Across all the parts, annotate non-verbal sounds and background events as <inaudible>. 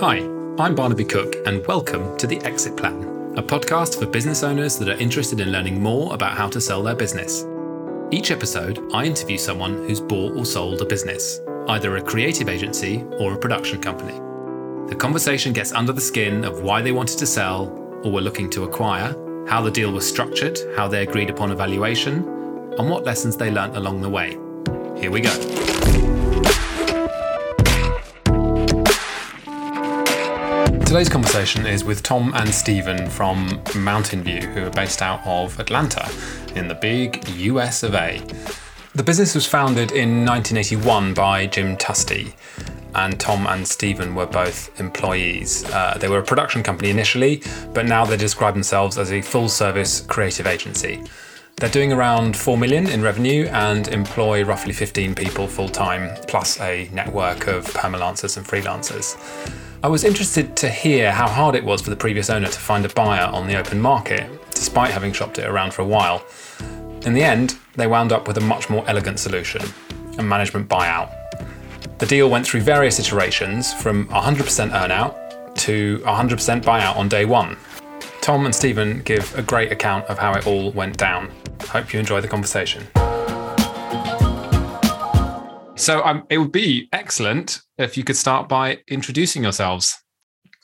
Hi, I'm Barnaby Cook, and welcome to The Exit Plan, a podcast for business owners that are interested in learning more about how to sell their business. Each episode, I interview someone who's bought or sold a business, either a creative agency or a production company. The conversation gets under the skin of why they wanted to sell or were looking to acquire, how the deal was structured, how they agreed upon a valuation, and what lessons they learnt along the way. Here we go. Today's conversation is with Thom and Stephen from Mountain View, who are based out of Atlanta in the big US of A. The business was founded in 1981 by Jim Tusty, and Thom and Stephen were both employees. Uh, they were a production company initially, but now they describe themselves as a full service creative agency. They're doing around 4 million in revenue and employ roughly 15 people full time, plus a network of permalancers and freelancers. I was interested to hear how hard it was for the previous owner to find a buyer on the open market, despite having shopped it around for a while. In the end, they wound up with a much more elegant solution a management buyout. The deal went through various iterations from 100% earnout to 100% buyout on day one. Thom and Stephen give a great account of how it all went down. Hope you enjoy the conversation. So um, it would be excellent if you could start by introducing yourselves.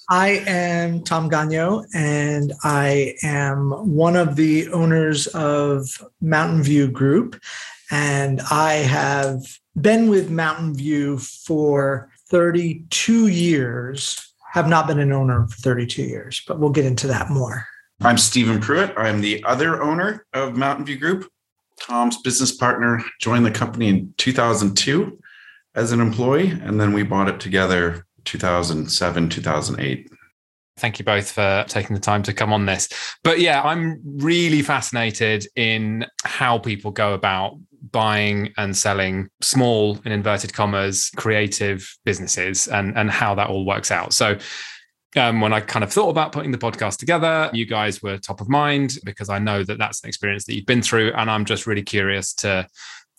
I am Thom Gonyeau, and I am one of the owners of Mountain View Group. And I have been with Mountain View for 32 years, have not been an owner for 32 years, but we'll get into that more. I'm Stephen Pruitt. I'm the other owner of Mountain View Group. Thom's business partner joined the company in 2002 as an employee, and then we bought it together 2007, 2008. Thank you both for taking the time to come on this. But yeah, I'm really fascinated in how people go about buying and selling small, in inverted commas, creative businesses and, and how that all works out. So um, when I kind of thought about putting the podcast together, you guys were top of mind because I know that that's an experience that you've been through. And I'm just really curious to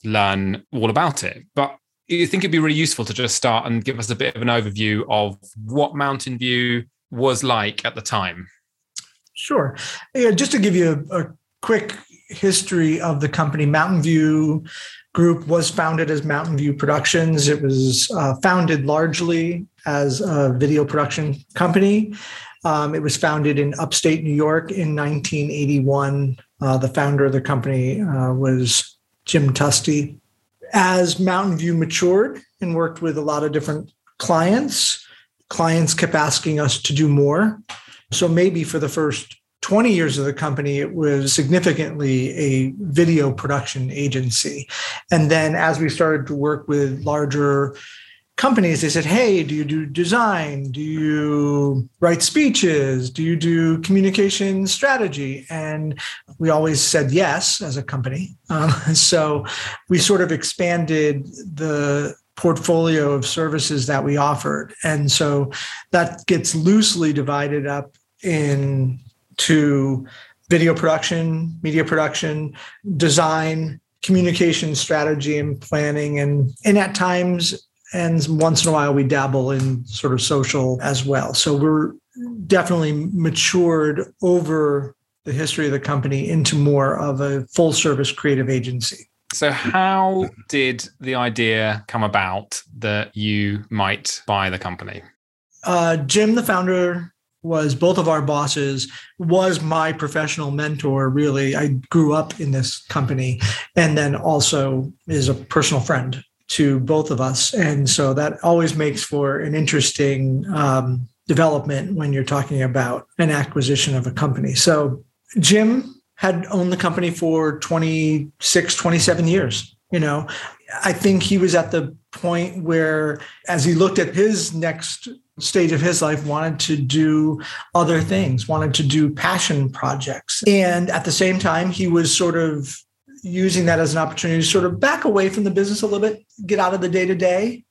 learn all about it. But you think it'd be really useful to just start and give us a bit of an overview of what Mountain View was like at the time? Sure. Yeah, just to give you a, a quick history of the company, Mountain View Group was founded as Mountain View Productions. It was uh, founded largely as a video production company. Um, it was founded in upstate New York in 1981. Uh, the founder of the company uh, was Jim Tusty. As Mountain View matured and worked with a lot of different clients, clients kept asking us to do more. So maybe for the first 20 years of the company, it was significantly a video production agency. And then as we started to work with larger companies, they said, Hey, do you do design? Do you write speeches? Do you do communication strategy? And we always said yes as a company. Um, <laughs> so we sort of expanded the portfolio of services that we offered. And so that gets loosely divided up into video production, media production, design, communication strategy and planning and and at times and once in a while we dabble in sort of social as well. So we're definitely matured over the history of the company into more of a full service creative agency. So, how did the idea come about that you might buy the company? Uh, Jim, the founder, was both of our bosses, was my professional mentor, really. I grew up in this company and then also is a personal friend to both of us. And so that always makes for an interesting um, development when you're talking about an acquisition of a company. So, Jim had owned the company for 26, 27 years. You know, I think he was at the point where, as he looked at his next stage of his life, wanted to do other things, wanted to do passion projects. And at the same time, he was sort of using that as an opportunity to sort of back away from the business a little bit, get out of the day to day.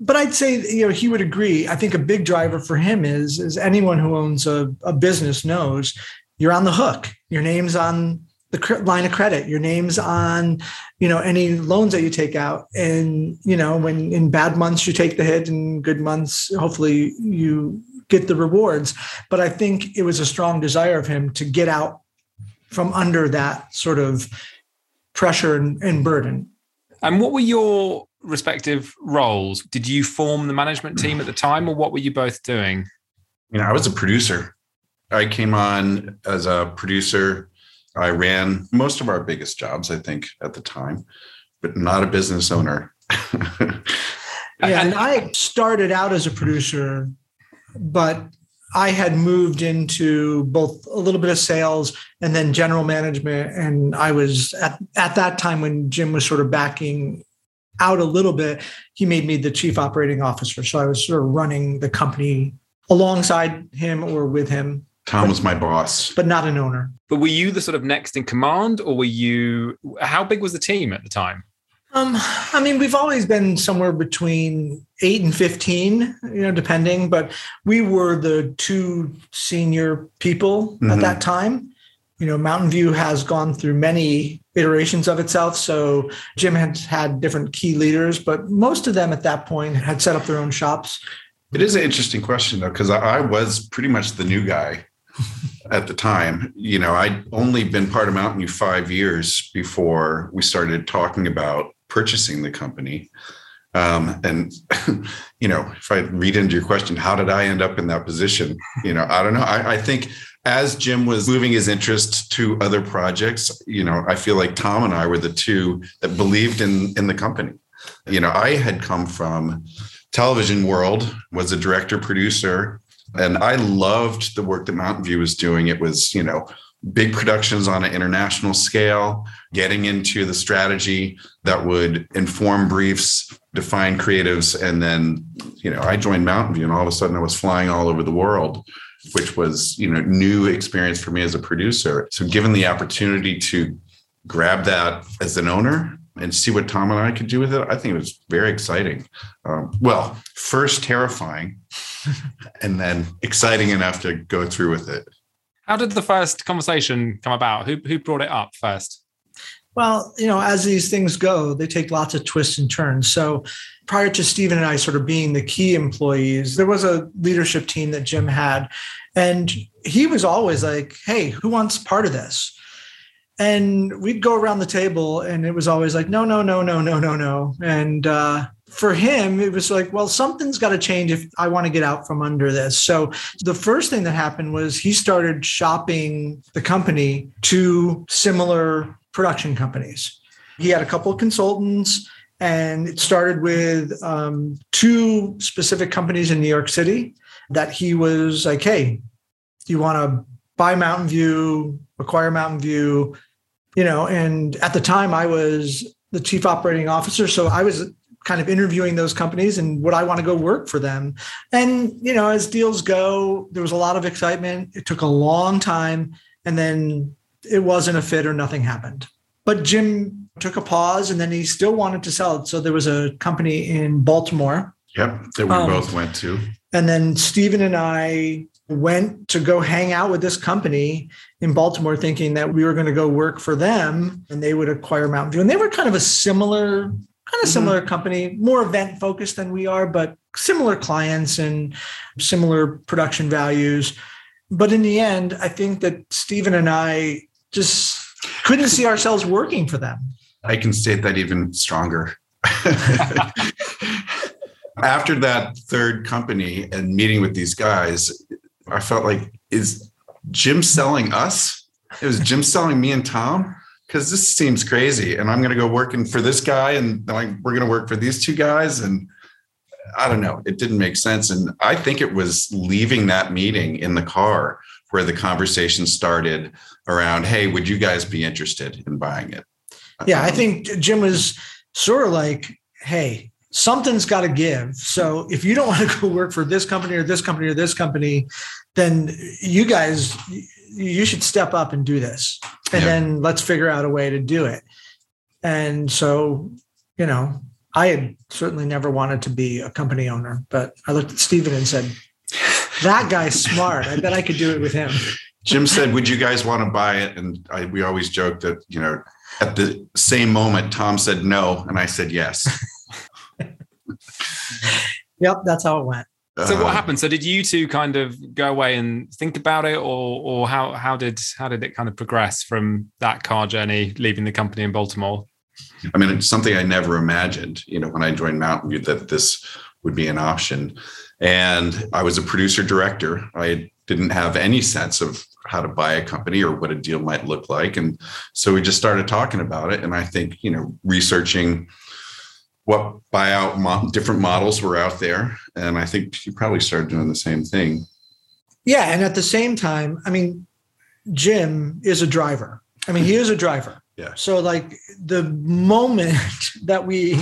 But I'd say you know he would agree. I think a big driver for him is is anyone who owns a, a business knows you're on the hook. Your name's on the line of credit your name's on you know any loans that you take out. And you know when in bad months you take the hit and good months hopefully you get the rewards. But i think it was a strong desire of him to get out from under that sort of pressure and, and burden. And what were your respective roles? Did you form the management team at the time or what were you both doing? You know i was a producer. I came on as a producer I ran most of our biggest jobs, I think, at the time, but not a business owner. <laughs> yeah, and I started out as a producer, but I had moved into both a little bit of sales and then general management. And I was at, at that time when Jim was sort of backing out a little bit, he made me the chief operating officer. So I was sort of running the company alongside him or with him Thom was my boss, but not an owner. But were you the sort of next in command, or were you? How big was the team at the time? Um, I mean, we've always been somewhere between eight and fifteen, you know, depending. But we were the two senior people mm-hmm. at that time. You know, Mountain View has gone through many iterations of itself. So Jim had had different key leaders, but most of them at that point had set up their own shops. It is an interesting question though, because I was pretty much the new guy at the time. You know, I'd only been part of Mountain View five years before we started talking about purchasing the company. Um, and <laughs> you know, if I read into your question, how did I end up in that position? You know, I don't know. I, I think as Jim was moving his interest to other projects, you know, I feel like Thom and I were the two that believed in in the company. You know, I had come from television world, was a director producer and I loved the work that Mountain View was doing. It was, you know, big productions on an international scale, getting into the strategy that would inform briefs, define creatives. And then, you know, I joined Mountain View and all of a sudden I was flying all over the world, which was, you know, new experience for me as a producer. So given the opportunity to grab that as an owner and see what Thom and I could do with it, I think it was very exciting. Um, well, first terrifying, <laughs> and then exciting enough to go through with it. How did the first conversation come about? Who who brought it up first? Well, you know, as these things go, they take lots of twists and turns. So prior to Stephen and I sort of being the key employees, there was a leadership team that Jim had. And he was always like, hey, who wants part of this? And we'd go around the table and it was always like no no no no no no no. And uh, for him it was like well something's got to change if i want to get out from under this. So the first thing that happened was he started shopping the company to similar production companies. He had a couple of consultants and it started with um, two specific companies in new york city that he was like hey do you want to buy mountain view acquire mountain view you know, and at the time I was the chief operating officer. So I was kind of interviewing those companies and would I want to go work for them? And, you know, as deals go, there was a lot of excitement. It took a long time and then it wasn't a fit or nothing happened. But Jim took a pause and then he still wanted to sell it. So there was a company in Baltimore. Yep, that we um, both went to. And then Stephen and I went to go hang out with this company in Baltimore thinking that we were going to go work for them and they would acquire Mountain View. And they were kind of a similar, kind of mm-hmm. similar company, more event focused than we are, but similar clients and similar production values. But in the end, I think that Stephen and I just couldn't see ourselves working for them. I can state that even stronger. <laughs> <laughs> After that third company and meeting with these guys, I felt like, is Jim selling us? It was Jim selling me and Thom because this seems crazy. And I'm going to go working for this guy, and like we're going to work for these two guys, and I don't know. It didn't make sense. And I think it was leaving that meeting in the car where the conversation started around, hey, would you guys be interested in buying it? Yeah, I think Jim was sort of like, hey, something's got to give. So if you don't <laughs> want to go work for this company or this company or this company, then you guys you should step up and do this. And yeah. then let's figure out a way to do it. And so, you know, I had certainly never wanted to be a company owner, but I looked at Stephen and said, that guy's smart. I bet I could do it with him. Jim said, "Would you guys want to buy it?" And I, we always joke that you know, at the same moment, Thom said no, and I said yes. <laughs> yep, that's how it went. So what uh, happened? So did you two kind of go away and think about it, or or how how did how did it kind of progress from that car journey, leaving the company in Baltimore? I mean, it's something I never imagined. You know, when I joined Mountain View, that this would be an option. And I was a producer director. I didn't have any sense of how to buy a company or what a deal might look like. And so we just started talking about it. And I think, you know, researching what buyout mo- different models were out there. And I think you probably started doing the same thing. Yeah. And at the same time, I mean, Jim is a driver. I mean, he is a driver. <laughs> Yeah. So, like, the moment <laughs> that we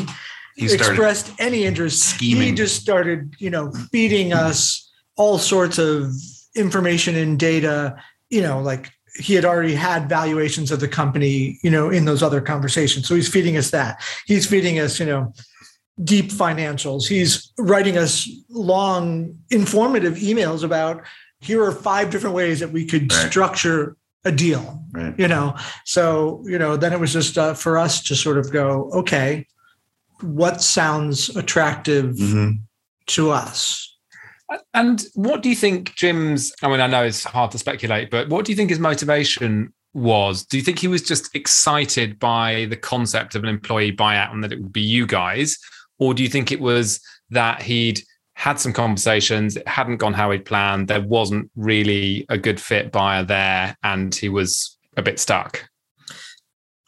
expressed any interest. Scheming. He just started, you know, feeding us all sorts of information and data. You know, like he had already had valuations of the company, you know, in those other conversations. So he's feeding us that. He's feeding us, you know, deep financials. He's writing us long, informative emails about here are five different ways that we could right. structure a deal. Right. You know, so you know, then it was just uh, for us to sort of go, okay, what sounds attractive mm-hmm. to us. And what do you think Jim's? I mean, I know it's hard to speculate, but what do you think his motivation was? Do you think he was just excited by the concept of an employee buyout and that it would be you guys? Or do you think it was that he'd had some conversations, it hadn't gone how he'd planned, there wasn't really a good fit buyer there, and he was a bit stuck?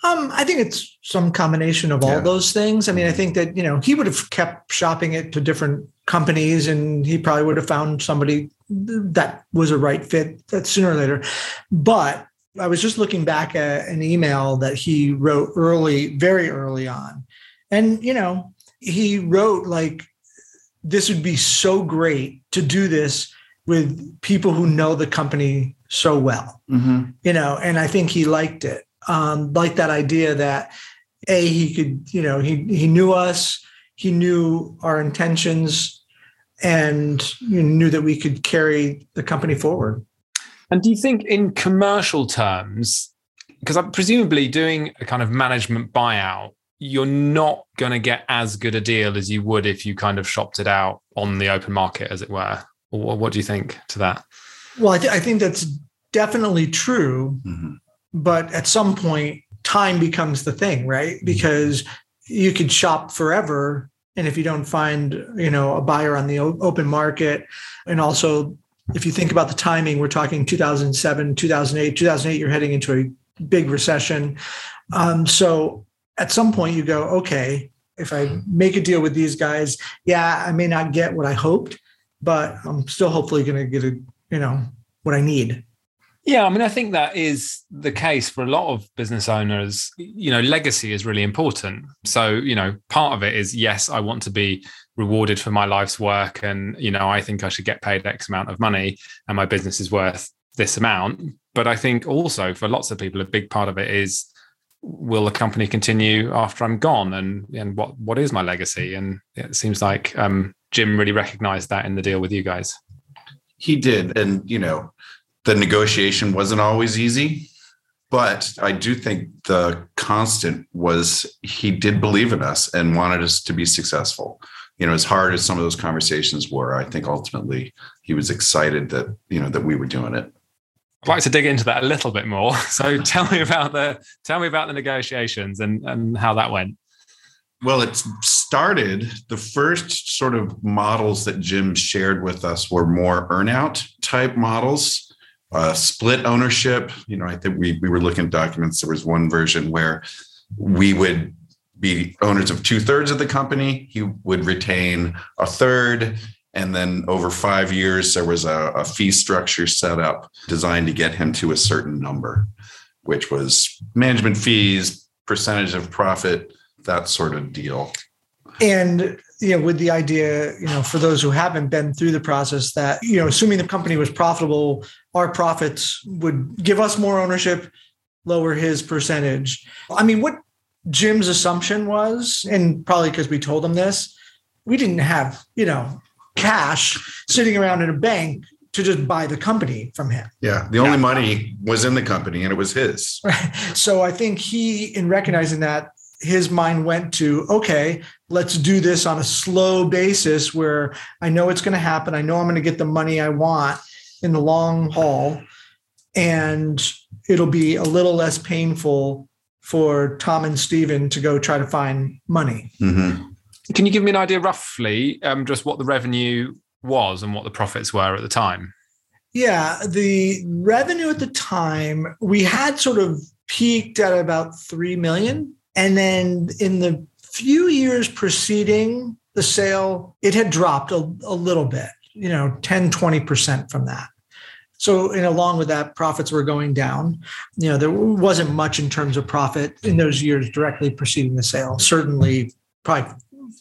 Um, I think it's some combination of all yeah. those things. I mean, I think that you know he would have kept shopping it to different companies, and he probably would have found somebody that was a right fit that sooner or later. But I was just looking back at an email that he wrote early, very early on, and you know he wrote like, "This would be so great to do this with people who know the company so well." Mm-hmm. You know, and I think he liked it um, like that idea that a he could you know he he knew us he knew our intentions and knew that we could carry the company forward. And do you think in commercial terms because i'm presumably doing a kind of management buyout you're not going to get as good a deal as you would if you kind of shopped it out on the open market as it were? Or what do you think to that? Well i, th- I think that's definitely true. Mm-hmm but at some point time becomes the thing right? Because you could shop forever and if you don't find you know a buyer on the open market and also if you think about the timing we're talking 2007 2008 2008 you're heading into a big recession. Um, so at some point you go okay if i make a deal with these guys yeah i may not get what i hoped but i'm still hopefully going to get a you know what i need yeah, I mean, I think that is the case for a lot of business owners. You know, legacy is really important. So, you know, part of it is yes, I want to be rewarded for my life's work. And, you know, I think I should get paid X amount of money and my business is worth this amount. But I think also for lots of people, a big part of it is will the company continue after I'm gone? And, and what, what is my legacy? And it seems like um, Jim really recognized that in the deal with you guys. He did. And, you know, the negotiation wasn't always easy, but I do think the constant was he did believe in us and wanted us to be successful. You know, as hard as some of those conversations were, I think ultimately he was excited that, you know, that we were doing it. I'd like to dig into that a little bit more. <laughs> So tell me about the tell me about the negotiations and, and how that went. Well, it started the first sort of models that Jim shared with us were more earnout type models uh, split ownership. You know, I think we we were looking at documents. There was one version where we would be owners of two thirds of the company. He would retain a third. And then over five years, there was a, a fee structure set up designed to get him to a certain number, which was management fees, percentage of profit, that sort of deal. And you know, with the idea, you know, for those who haven't been through the process, that you know, assuming the company was profitable, our profits would give us more ownership, lower his percentage. I mean, what Jim's assumption was, and probably because we told him this, we didn't have, you know, cash sitting around in a bank to just buy the company from him. Yeah. The only yeah. money was in the company and it was his. <laughs> So I think he, in recognizing that, his mind went to, okay, let's do this on a slow basis where I know it's going to happen. I know I'm going to get the money I want in the long haul. And it'll be a little less painful for Thom and Stephen to go try to find money. Mm-hmm. Can you give me an idea roughly um, just what the revenue was and what the profits were at the time? Yeah, the revenue at the time, we had sort of peaked at about 3 million. And then in the few years preceding the sale, it had dropped a, a little bit, you know, 10, 20% from that. So, and along with that, profits were going down. You know, there wasn't much in terms of profit in those years directly preceding the sale. Certainly, probably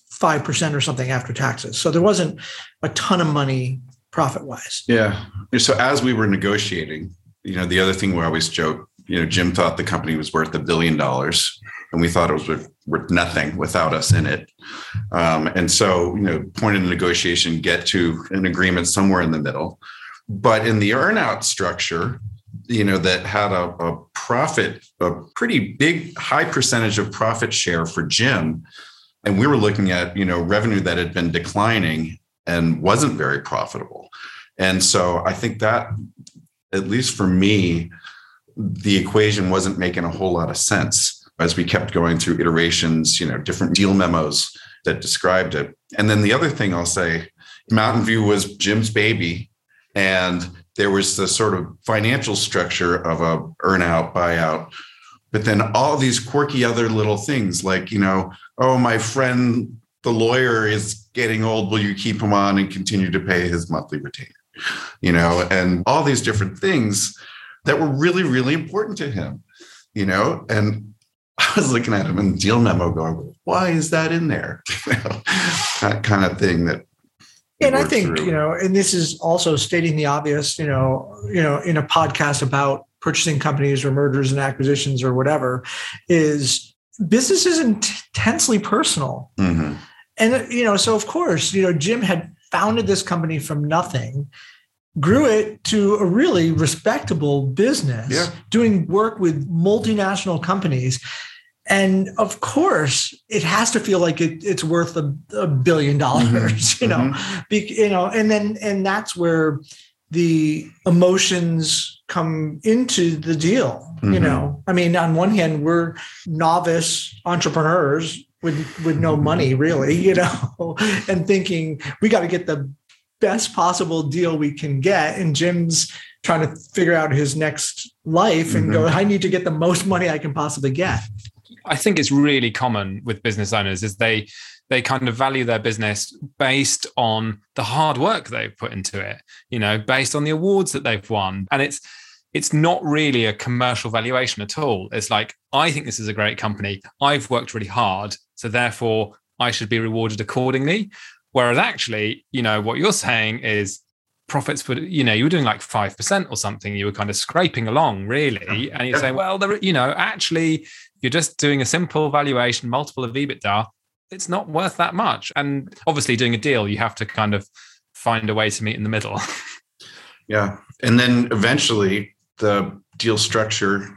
five percent or something after taxes. So there wasn't a ton of money profit wise. Yeah. So as we were negotiating, you know, the other thing we always joke, you know, Jim thought the company was worth a billion dollars, and we thought it was worth, nothing without us in it. Um, and so, you know, point of negotiation, get to an agreement somewhere in the middle. But in the earnout structure, you know, that had a, a profit, a pretty big, high percentage of profit share for Jim. And we were looking at, you know, revenue that had been declining and wasn't very profitable. And so I think that, at least for me, the equation wasn't making a whole lot of sense as we kept going through iterations, you know, different deal memos that described it. And then the other thing I'll say, Mountain View was Jim's baby and there was the sort of financial structure of a earnout buyout. But then all these quirky other little things like you know oh my friend the lawyer is getting old. Will you keep him on and continue to pay his monthly retainer? You know and all these different things that were really really important to him you know? And <laughs> i was looking at him in the deal memo going why is that in there <laughs> that kind of thing that and I think through. you know, and this is also stating the obvious. You know, you know, in a podcast about purchasing companies or mergers and acquisitions or whatever, is business is intensely personal. Mm-hmm. And you know, so of course, you know, Jim had founded this company from nothing grew it to a really respectable business yeah. doing work with multinational companies and of course it has to feel like it, it's worth a, a billion dollars mm-hmm. <laughs> you know mm-hmm. Be, you know and then and that's where the emotions come into the deal mm-hmm. you know i mean on one hand we're novice entrepreneurs with with no money really <laughs> you know and thinking we got to get the best possible deal we can get and jim's trying to figure out his next life and go mm-hmm. i need to get the most money i can possibly get I think it's really common with business owners is they they kind of value their business based on the hard work they've put into it, you know, based on the awards that they've won. And it's it's not really a commercial valuation at all. It's like, I think this is a great company. I've worked really hard. So therefore I should be rewarded accordingly. Whereas actually, you know, what you're saying is profits for you know you were doing like 5% or something you were kind of scraping along really and you're saying well there you know actually you're just doing a simple valuation, multiple of EBITDA, it's not worth that much. And obviously, doing a deal, you have to kind of find a way to meet in the middle. <laughs> yeah. And then eventually, the deal structure,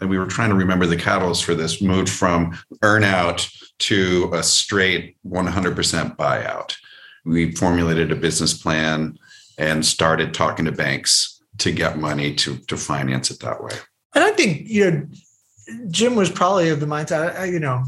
and we were trying to remember the catalyst for this, moved from earnout to a straight 100% buyout. We formulated a business plan and started talking to banks to get money to, to finance it that way. And I think, you know, Jim was probably of the mindset, you know,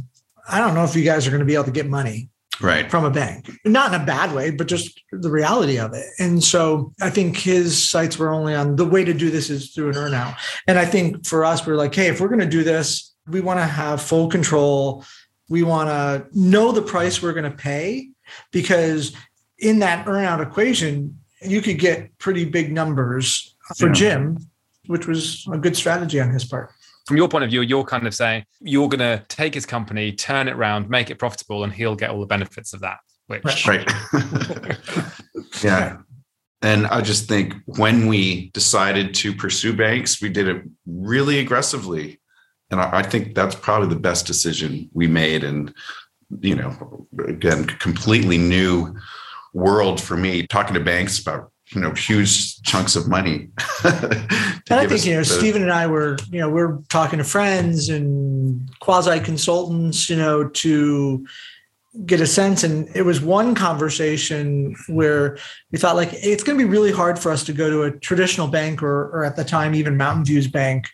I don't know if you guys are going to be able to get money right. from a bank. Not in a bad way but just the reality of it. And so i think his sights were only on the way to do this is through an earnout. And i think for us we're like hey if we're going to do this we want to have full control. We want to know the price we're going to pay because in that earnout equation you could get pretty big numbers for yeah. jim which was a good strategy on his part from your point of view, you're kind of saying you're going to take his company, turn it around, make it profitable, and he'll get all the benefits of that. Which right, <laughs> yeah. And I just think when we decided to pursue banks, we did it really aggressively, and I, I think that's probably the best decision we made. And you know, again, completely new world for me talking to banks about you know huge chunks of money. <laughs> and I think you know the, Stephen and I were you know we're talking to friends and quasi consultants you know to get a sense and it was one conversation where we thought like it's going to be really hard for us to go to a traditional bank or, or at the time even mountain views bank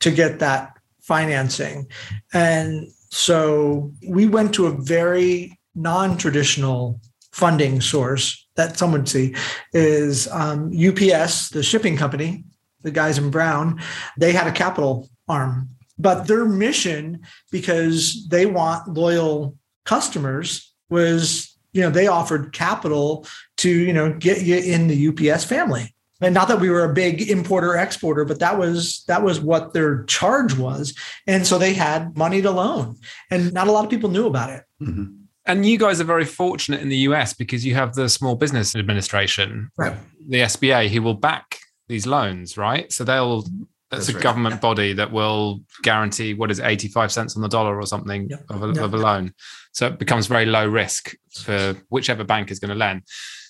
to get that financing and so we went to a very non-traditional funding source that someone see is um, ups the shipping company the guys in brown they had a capital arm. But their mission because they want loyal customers was you know they offered capital to you know get you in the UPS family. And not that we were a big importer exporter but that was that was what their charge was. And so they had money to loan and not a lot of people knew about it. Mm-hmm. And you guys are very fortunate in the US because you have the small business administration right the SBA who will back these loans right so they'll that's, That's a right. government yeah. body that will guarantee what is 85 cents on the dollar or something yeah. of, a, yeah. of a loan. So it becomes very low risk for whichever bank is going to lend.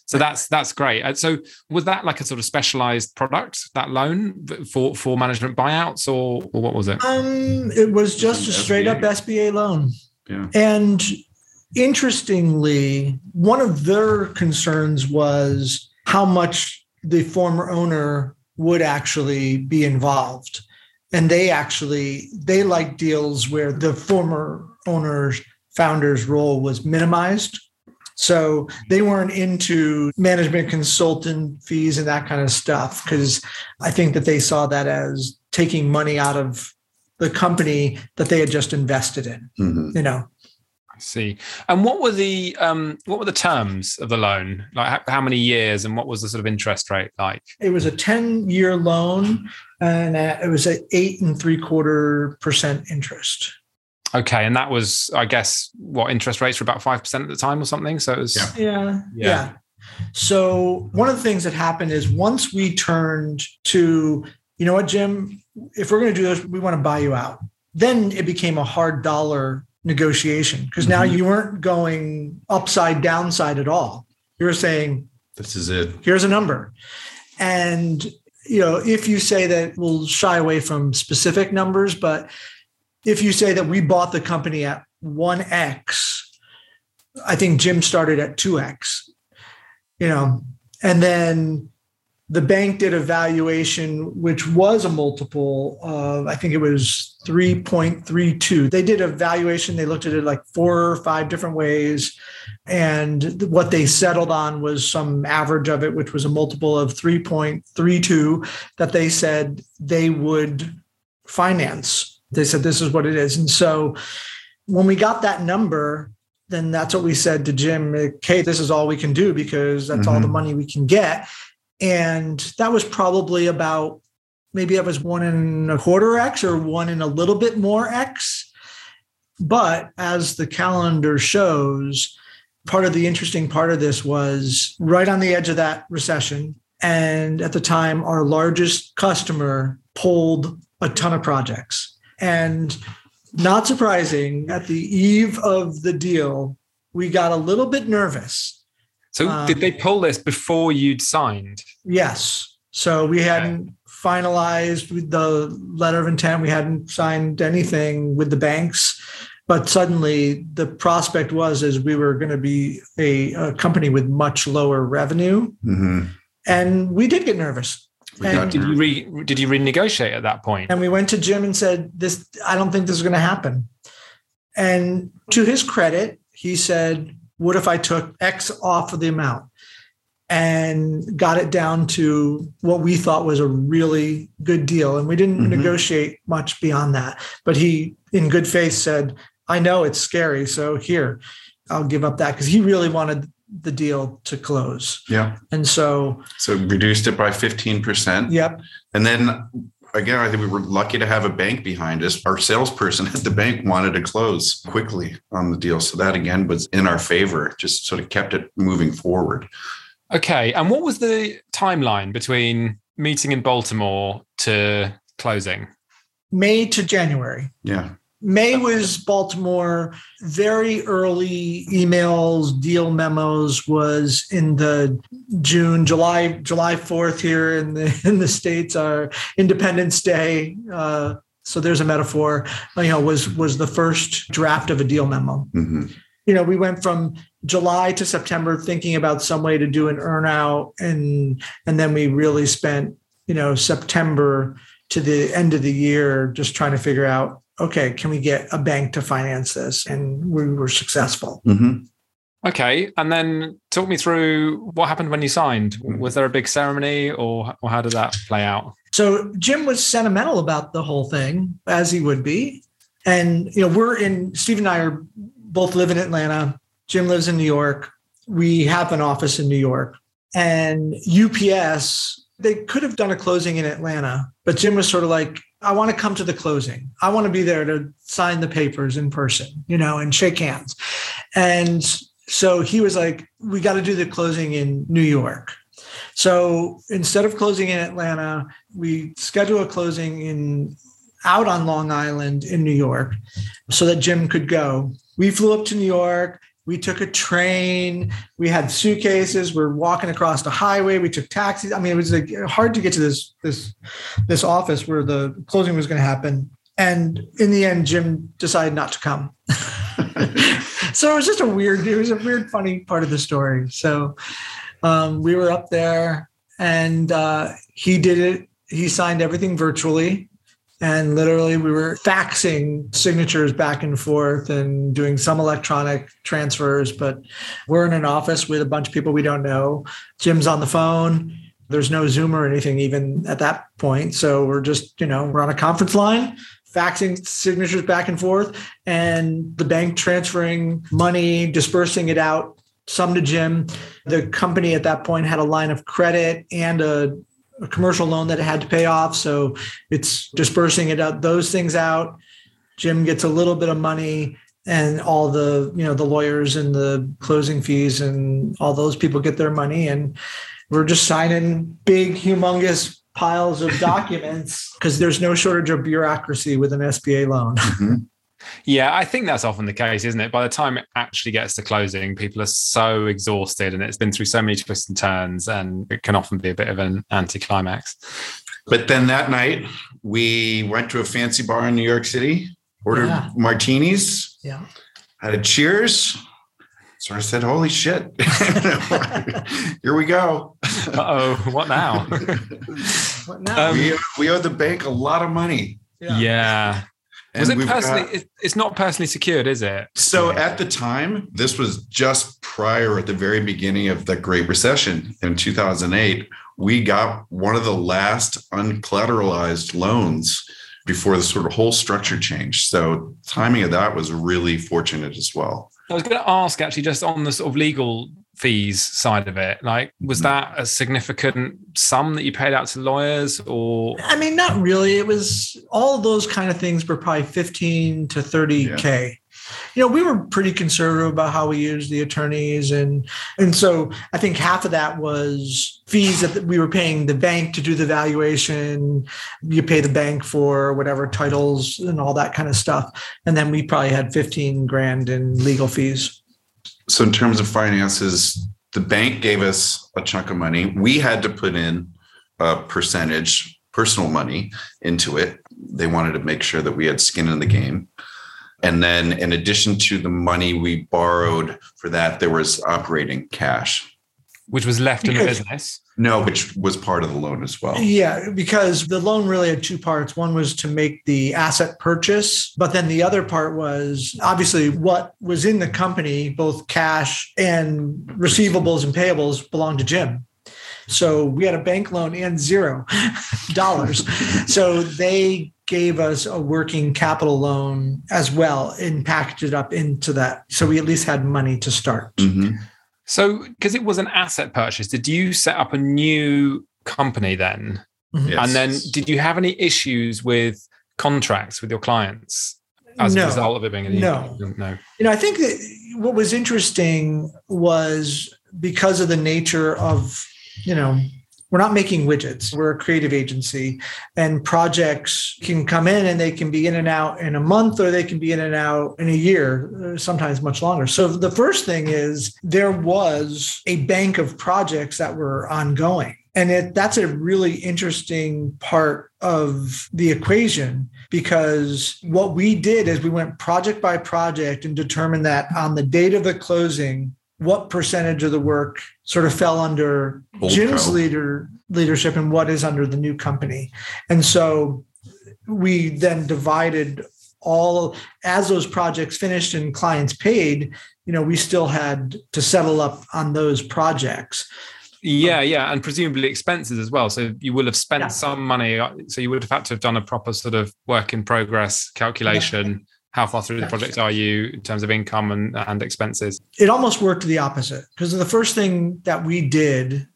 So that's that's great. So was that like a sort of specialized product that loan for for management buyouts or, or what was it? Um, it was just a straight SBA. up SBA loan. Yeah. And interestingly, one of their concerns was how much the former owner would actually be involved. And they actually they like deals where the former owner's founder's role was minimized. So they weren't into management consultant fees and that kind of stuff because i think that they saw that as taking money out of the company that they had just invested in mm-hmm. you know see. And what were the um, what were the terms of the loan? Like how, how, many years, and what was the sort of interest rate like? It was a ten year loan, and uh, it was at eight and three quarter percent interest. Okay, and that was, I guess, what interest rates were about five percent at the time or something. So it was, yeah. yeah, yeah. yeah. So one of the things that happened is once we turned to, you know what, Jim, if we're going to do this, we want to buy you out. Then it became a hard dollar negotiation because now mm-hmm. you weren't going upside downside at all. You were saying, "This is it. Here's a number," and you know if you say that we'll shy away from specific numbers, but if you say that we bought the company at one x, I think Jim started at two x. You know, and then the bank did a valuation which was a multiple of i think it was 3.32 they did a valuation they looked at it like four or five different ways and what they settled on was some average of it which was a multiple of 3.32 that they said they would finance they said this is what it is and so when we got that number then that's what we said to Jim. Okay, this is all we can do because that's mm-hmm. all the mm-hmm. money we can get. And that was probably about maybe it was one and a quarter X or one and a little bit more X. But as the calendar shows, part of the interesting part of this was right on the edge of that recession. And at the time, our largest customer pulled a ton of projects. And not surprising, at the eve of the deal, we got a little bit nervous so um, did they pull this before you'd signed? Yes. So we hadn't okay. finalized the letter of intent. We hadn't signed anything with the banks. But suddenly the prospect was as we were going to be a, a, company with much lower revenue. Mm-hmm. And we did get nervous. And, did you re, did you renegotiate at that point? And we went to Jim and said, "This, I don't think this is going to happen." And to his credit, he said, what if I took X off of the amount and got it down to what we thought was a really good deal? And we didn't mm-hmm. negotiate much beyond that. But he, in good faith, said, I know it's scary. So here, I'll give up that because he really wanted the deal to close. Yeah. And so so reduced it by 15%. Yep. And then again, I think we were lucky to have a bank behind us. Our salesperson at the bank wanted to close quickly on the deal. So that again was in our favor, just sort of kept it moving forward. Okay. And what was the timeline between meeting in Baltimore to closing? May to January. Yeah. May was Baltimore. Very early emails, deal memos was in the June, July, July fourth here in the <laughs> in the states. Our Independence Day. Uh, so there's a metaphor. You know, was was the first draft of a deal memo. Mm-hmm. You know, we went from July to September thinking about some way to do an earnout, and and then we really spent you know September to the end of the year just trying to figure out okay can we get a bank to finance this? And we were successful. Mm-hmm. Okay, and then talk me through what happened when you signed. Was there a big ceremony, or, or how did that play out? so jim was sentimental about the whole thing as he would be. And you know we're in steve and i are both live in atlanta. Jim lives in new york. We have an office in new york. And ups they could have done a closing in atlanta but jim was sort of like i want to come to the closing i want to be there to sign the papers in person you know and shake hands and so he was like we got to do the closing in new york so instead of closing in Atlanta, we schedule a closing in out on Long Island in New York so that Jim could go. We flew up to New York. We took a train. We had suitcases. We're walking across the highway. We took taxis. I mean, it was like hard to get to this this this office where the closing was going to happen. And in the end, Jim decided not to come. <laughs> so it was just a weird. It was a weird, funny part of the story. So um, we were up there and uh, he did it. He signed everything virtually. And literally, we were faxing signatures back and forth and doing some electronic transfers. But we're in an office with a bunch of people we don't know. Jim's on the phone. There's no Zoom or anything even at that point. So we're just, you know, we're on a conference line, faxing signatures back and forth, and the bank transferring money, dispersing it out some to Jim. The company at that point had a line of credit and a, a, commercial loan that it had to pay off. So it's dispersing it out, those things out. Jim gets a little bit of money and all the, you know, the lawyers and the closing fees and all those people get their money. And we're just signing big, humongous piles of documents <laughs> because there's no shortage of bureaucracy with an SBA loan. Mm-hmm. Yeah, I think that's often the case, isn't it? By the time it actually gets to closing, people are so exhausted and it's been through so many twists and turns, and it can often be a bit of an anticlimax. But then that night, we went to a fancy bar in New York City, ordered Yeah. martinis, Yeah. had a cheers. So I said, Holy shit. <laughs> Here we go. Uh oh, what now? <laughs> What now? Um, we, we owe the bank a lot of money. yeah. And Was it got- personally? it- it's not personally secured, is it? So at the time, this was just prior at the very beginning of the Great Recession in 2008. We got one of the last uncollateralized loans before the sort of whole structure changed. So timing of that was really fortunate as well. I was going to ask actually, just on the sort of legal fees side of it, like, was mm. that a significant sum that you paid out to lawyers, or I mean, not really. It was all those kind of things were probably 15 to 30K. You know, we were pretty conservative about how we used the attorneys. And and so I think half of that was fees that we were paying the bank to do the valuation. You pay the bank for whatever titles and all that kind of stuff. And then we probably had 15 grand in legal fees. So in terms of finances, the bank gave us a chunk of money. We had to put in a percentage, personal money into it. They wanted to make sure that we had skin in the game. And then in addition to the money we borrowed for that, there was operating cash. which was left in the business? No, which was part of the loan as well. Yeah, because the loan really had two parts. One was to make the asset purchase, but then the other part was obviously what was in the company, both cash and receivables and payables belonged to Jim. So we had a bank loan and zero <laughs> dollars. so they gave us a working capital loan as well and packaged it up into that. So we at least had money to start. Mhm. So, because it was an asset purchase, did you set up a new company then? Mhm. Yes. And then, did you have any issues with contracts with your clients as No. a result of it being a No. no. You know, I think that what was interesting was because of the nature of, you know, we're not making widgets. We're a creative agency, and projects can come in and they can be in and out in a month or they can be in and out in a year, uh, sometimes much longer. So the first thing is there was a bank of projects that were ongoing. And it, that's a really interesting part of the equation because what we did is we went project by project and determined that on the date of the closing, what percentage of the work sort of fell under Old Jim's co. leader leadership and what is under the new company. And so we then divided all as those projects finished and clients paid, you know, we still had to settle up on those projects. Yeah, yeah, and presumably expenses as well. So you will have spent Yeah. some money. So you would have had to have done a proper sort of work in progress calculation. How far through the project are you in terms of income and, and expenses? it almost worked the opposite because the first thing that we did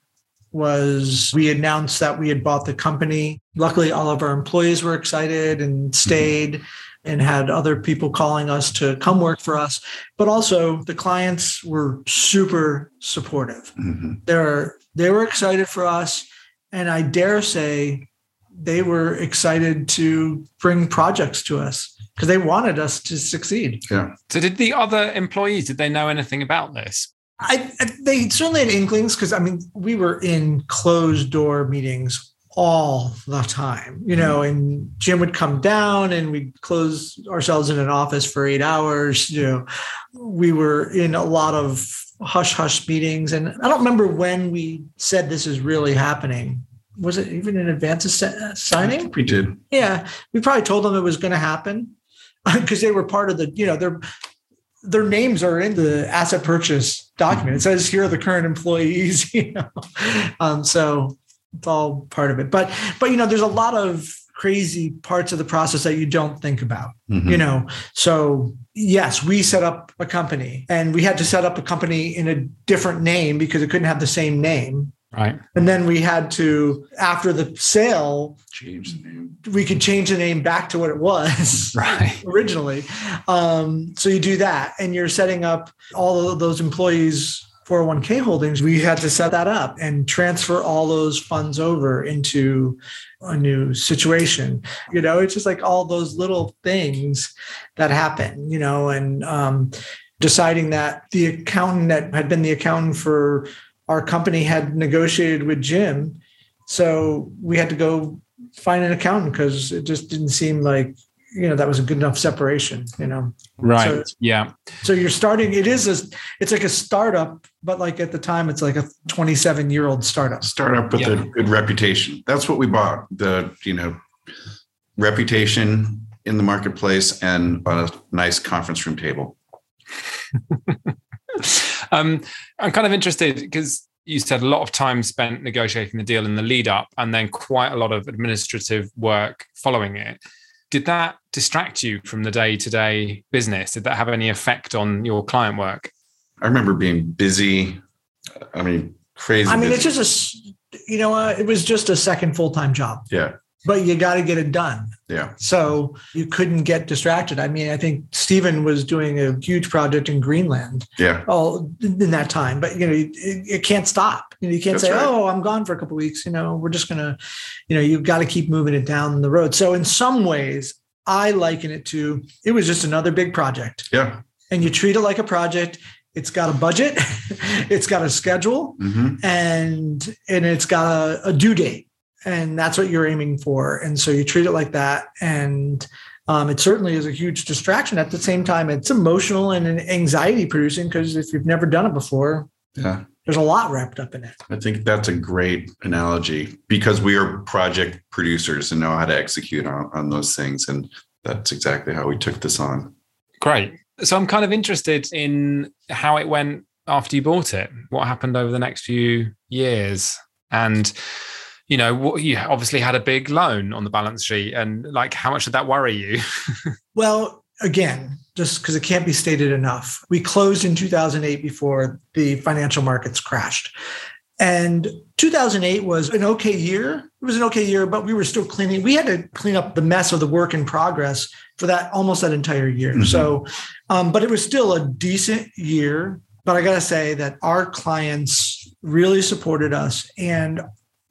was we announced that we had bought the company. Luckily, all of our employees were excited and stayed and had other people calling us to come work for us. But also, the clients were super supportive. Mhm. They're, they were excited for us. And I dare say they were excited to bring projects to us because they wanted us to succeed. Yeah. So did the other employees did they know anything about this? I, I they certainly had inklings because I mean we were in closed door meetings all the time, you know, mm-hmm. and Jim would come down and we'd close ourselves in an office for eight hours. You know, we were in a lot of hush hush meetings, and I don't remember when we said this is really happening. Was it even in advance of I signing? we did. Yeah, we probably told them it was going to happen <laughs> because they were part of the, you know, their their names are in the asset purchase document. It says here are the current employees, <laughs> you know. Um, so it's all part of it. But but you know, there's a lot of crazy parts of the process that you don't think about Mhm. you know so yes we set up a company and we had to set up a company in a different name because it couldn't have the same name Right. and then we had to after the sale Change the name. we could change the name back to what it was <laughs> Right. <laughs> originally. Um, so you do that, and you're setting up all of those employees. 401k holdings, we had to set that up and transfer all those funds over into a new situation. You know, it's just like all those little things that happen, you know, and um, deciding that the accountant that had been the accountant for our company had negotiated with Jim. So we had to go find an accountant because it just didn't seem like you know that was a good enough separation you know Right. So- yeah. so you're starting it is a it's like a startup but like at the time it's like a 27 year old startup Startup with Yeah. a good reputation. That's what we bought. The you know reputation in the marketplace and a nice conference room table. <laughs> um, I'm kind of interested because you said a lot of time spent negotiating the deal in the lead up and then quite a lot of administrative work following it. Did that distract you from the day to day business? Did that have any effect on your client work? I remember being busy. I mean, crazy. i mean busy. it's just a, you know uh, it was just a second full-time job yeah, but you got to get it done yeah. so you couldn't get distracted i mean i think stephen was doing a huge project in greenland Yeah. all in that time but you know it, it can't stop you, know, you can't That's say right. oh i'm gone for a couple weeks you know we're just gonna you know you've got to keep moving it down the road so in some ways i liken it to it was just another big project Yeah. and you treat it like a project it's got a budget <laughs> it's got a schedule hmm and and it's got a, a due date and that's what you're aiming for and so you treat it like that and um, it certainly is a huge distraction at the same time it's emotional and anxiety producing because if you've never done it before Yeah. there's a lot wrapped up in it I think that's a great analogy because we are project producers and know how to execute on, on those things. And that's exactly how we took this on. Great. So I'm kind of interested in how it went after you bought it. What happened over the next few years, and you know, what, you obviously had a big loan on the balance sheet, and like, how much did that worry you? <laughs> well again just because it can't be stated enough we closed in 2008 before the financial markets crashed. And 2008 was an okay year. It was an okay year but we were still cleaning. We had to clean up the mess of the work in progress for that almost that entire year. Mhm. so um, but it was still a decent year. But i gotta say that our clients really supported us and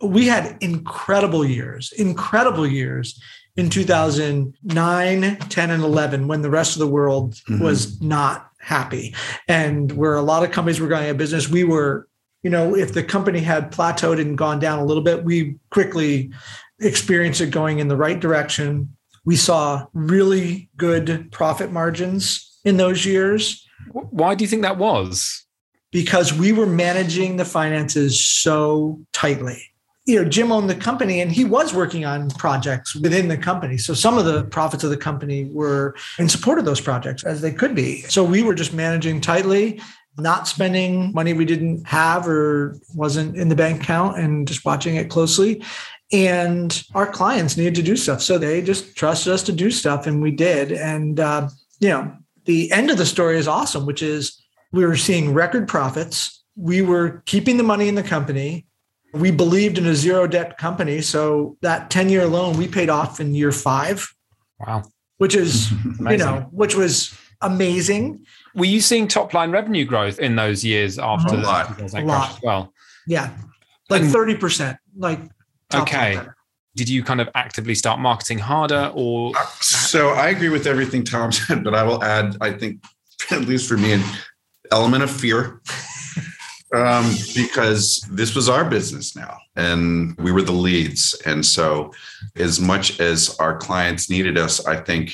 we had incredible years, incredible years in 2009, 10, and 11 when the rest of the world mm-hmm. was not happy. And where a lot of companies were going out of business, we were, you know, if the company had plateaued and gone down a little bit, we quickly experienced it going in the right direction. We saw really good profit margins in those years. Why do you think that was? Because we were managing the finances so tightly you know, Jim owned the company and he was working on projects within the company. So some of the profits of the company were in support of those projects as they could be. So we were just managing tightly, not spending money we didn't have or wasn't in the bank account and just watching it closely. And our clients needed to do stuff. So they just trusted us to do stuff and we did. And, uh, you know, the end of the story is awesome, which is we were seeing record profits. We were keeping the money in the company we believed in a zero debt company. So that 10 year loan we paid off in year five. Wow. Which is, <laughs> you know, which was amazing. Were you seeing top line revenue growth in those years after a lot, a lot. as well? Yeah. Like and, 30%. Like okay. Did you kind of actively start marketing harder or so I agree with everything Thom <laughs> said, but I will add, I think, <laughs> at least for me, an element of fear um, because this was our business now and we were the leads. And so, as much as our clients needed us, I think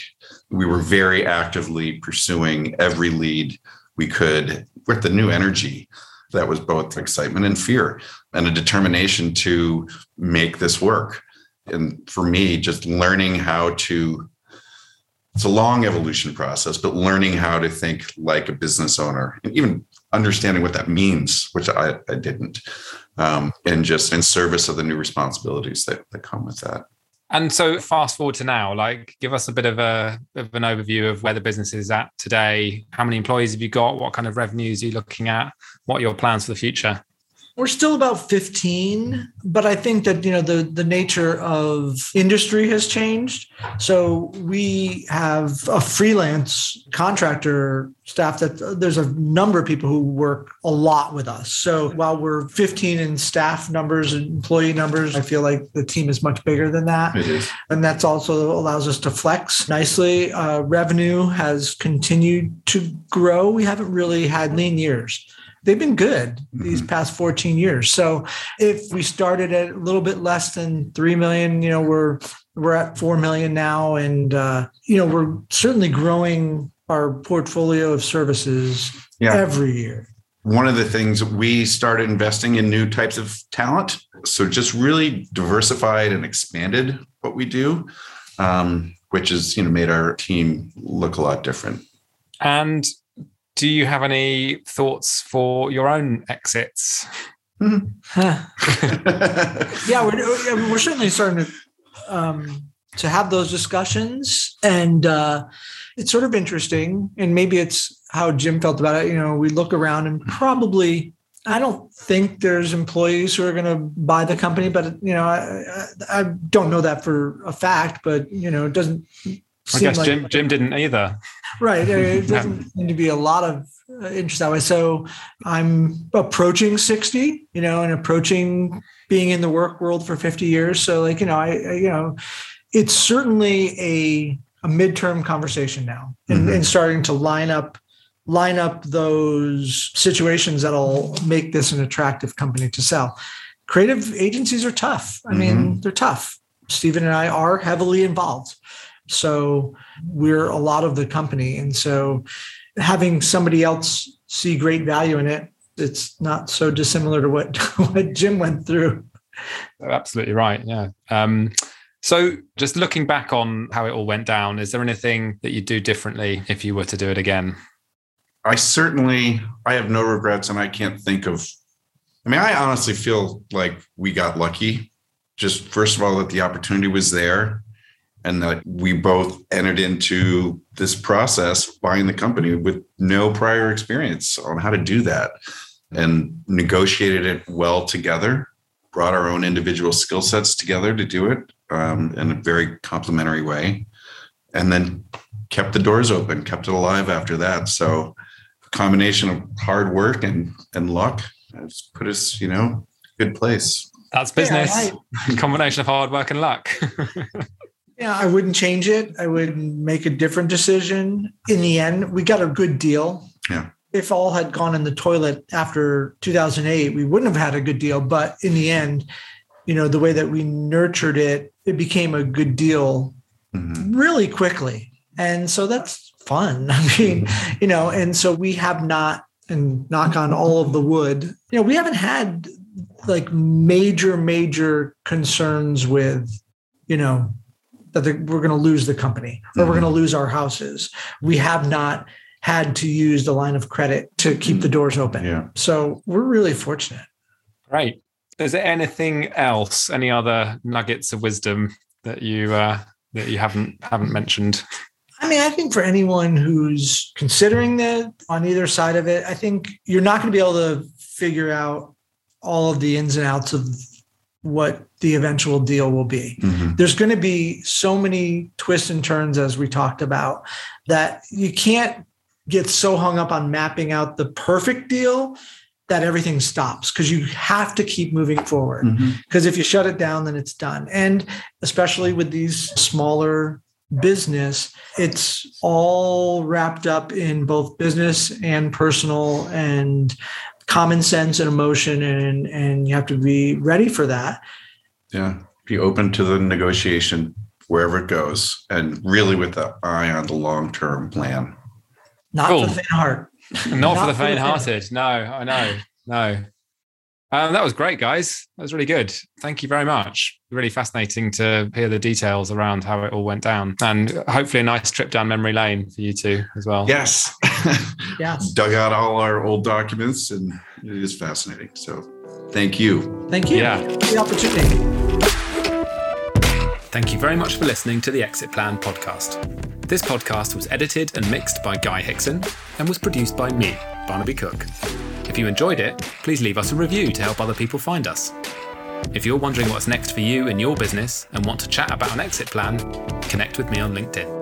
we were very actively pursuing every lead we could with the new energy that was both excitement and fear and a determination to make this work. And for me, just learning how to it's a long evolution process, but learning how to think like a business owner and even understanding what that means, which I, I didn't, um, and just in service of the new responsibilities that, that come with that. And so, fast forward to now, like, give us a bit of a of an overview of where the business is at today. How many employees have you got? What kind of revenues are you looking at? What are your plans for the future? We're still about 15, but I think that you know the the nature of industry has changed. So we have a freelance contractor staff that there's a number of people who work a lot with us. So while we're 15 in staff numbers and employee numbers, I feel like the team is much bigger than that. It is. And that's also allows us to flex nicely. Uh, revenue has continued to grow. We haven't really had lean years they've been good these mm-hmm. past 14 years. So if we started at a little bit less than 3 million, you know, we're we're at 4 million now and uh, you know, we're certainly growing our portfolio of services yeah. every year. One of the things we started investing in new types of talent. So just really diversified and expanded what we do, um, which has you know made our team look a lot different. And do you have any thoughts for your own exits? <laughs> yeah, we're, we're certainly starting to um, to have those discussions, and uh, it's sort of interesting. And maybe it's how Jim felt about it. You know, we look around and probably I don't think there's employees who are going to buy the company, but you know, I, I, I don't know that for a fact. But you know, it doesn't I guess like, Jim Jim didn't either. Right. It <laughs> doesn't seem to be a lot of uh, interest that way. So I'm approaching 60, you know, and approaching being in the work world for 50 years. So like, you know, I, I you know, it's certainly a a midterm conversation now and, mm-hmm. and starting to line up line up those situations that'll make this an attractive company to sell. Creative agencies are tough. I mm-hmm. mean, they're tough. Stephen and I are heavily involved. So we're a lot of the company. And so having somebody else see great value in it, it's not so dissimilar to what, <laughs> what Jim went through. Absolutely right. Yeah. Um, so just looking back on how it all went down, is there anything that you'd do differently if you were to do it again? I certainly I have no regrets and I can't think of I mean I honestly feel like we got lucky just first of all that the opportunity was there and that we both entered into this process buying the company with no prior experience on how to do that and negotiated it well together brought our own individual skill sets together to do it um, in a very complementary way and then kept the doors open kept it alive after that so a combination of hard work and and luck has put us you know good place That's business. Yeah, <laughs> Combination of hard work and luck. <laughs> yeah, I wouldn't change it. I would make a different decision. In the end, we got a good deal. Yeah. If all had gone in the toilet after 2008, we wouldn't have had a good deal. But in the end, you know, the way that we nurtured it, it became a good deal mm-hmm. really quickly. And so that's fun. <laughs> I mean, mm-hmm. you know, and so we have not, and knock on all of the wood, you know, we haven't had like major, major concerns with, you know, that we're going to lose the company or mm-hmm. we're going to lose our houses. We have not had to use the line of credit to keep the doors open. Yeah. So we're really fortunate. Right. Is there anything else? Any other nuggets of wisdom that you uh, that you haven't haven't mentioned? I mean, I think for anyone who's considering that on either side of it, I think you're not going to be able to figure out all of the ins and outs of what the eventual deal will be. Mm-hmm. There's going to be so many twists and turns, as we talked about, that you can't get so hung up on mapping out the perfect deal that everything stops because you have to keep moving forward. Because mm-hmm. if you shut it down, then it's done. And especially with these smaller business, it's all wrapped up in both business and personal and common sense and emotion and and you have to be ready for that. Yeah. Be open to the negotiation wherever it goes and really with the eye on the long-term plan. Not cool. for the faint heart. Not, Not for the faint-hearted. No, I know. No. Um, that was great, guys. That was really good. Thank you very much. Really fascinating to hear the details around how it all went down, and hopefully a nice trip down memory lane for you two as well. Yes. <laughs> yes. Dug out all our old documents, and it is fascinating. So, thank you. Thank you. Yeah. The opportunity. Thank you very much for listening to the Exit Plan podcast. This podcast was edited and mixed by Guy Hickson and was produced by me, Barnaby Cook. You enjoyed it, please leave us a review to help other people find us. If you're wondering what's next for you in your business and want to chat about an exit plan, connect with me on LinkedIn.